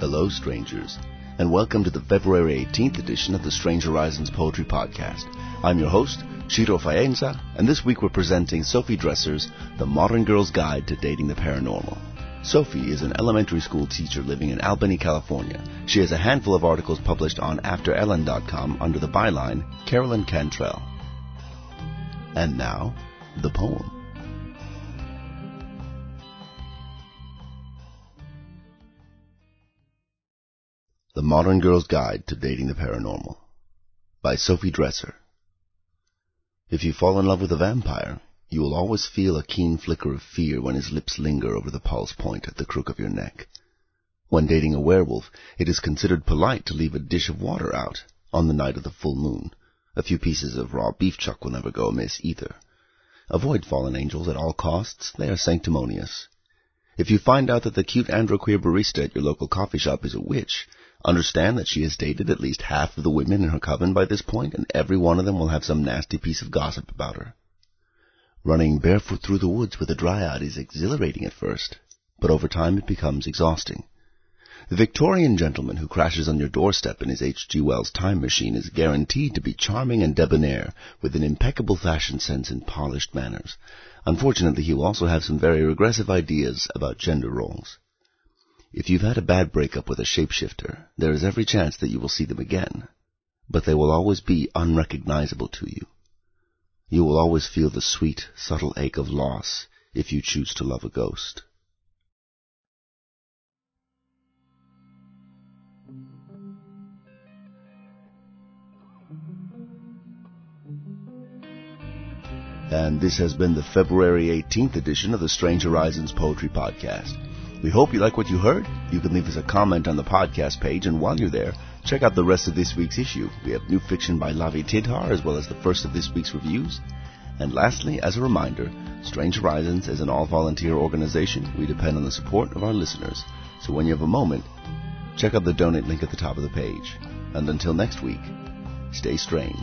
Hello, strangers, and welcome to the February 18th edition of the Strange Horizons Poetry Podcast. I'm your host, Ciro Faienza, and this week we're presenting Sophie Dresser's The Modern Girl's Guide to Dating the Paranormal. Sophie is an elementary school teacher living in Albany, California. She has a handful of articles published on AfterEllen.com under the byline Carolyn Cantrell. And now, the poem. The Modern Girl's Guide to Dating the Paranormal by Sophie Dresser. If you fall in love with a vampire, you will always feel a keen flicker of fear when his lips linger over the pulse point at the crook of your neck. When dating a werewolf, it is considered polite to leave a dish of water out on the night of the full moon. A few pieces of raw beef chuck will never go amiss either. Avoid fallen angels at all costs. They are sanctimonious. If you find out that the cute androqueer barista at your local coffee shop is a witch, Understand that she has dated at least half of the women in her coven by this point, and every one of them will have some nasty piece of gossip about her. Running barefoot through the woods with a dryad is exhilarating at first, but over time it becomes exhausting. The Victorian gentleman who crashes on your doorstep in his H.G. Wells time machine is guaranteed to be charming and debonair, with an impeccable fashion sense and polished manners. Unfortunately, he will also have some very regressive ideas about gender roles. If you've had a bad breakup with a shapeshifter, there is every chance that you will see them again, but they will always be unrecognizable to you. You will always feel the sweet, subtle ache of loss if you choose to love a ghost. And this has been the February 18th edition of the Strange Horizons Poetry Podcast. We hope you like what you heard. You can leave us a comment on the podcast page, and while you're there, check out the rest of this week's issue. We have new fiction by Lavi Tidhar, as well as the first of this week's reviews. And lastly, as a reminder, Strange Horizons is an all-volunteer organization. We depend on the support of our listeners. So when you have a moment, check out the donate link at the top of the page. And until next week, stay strange.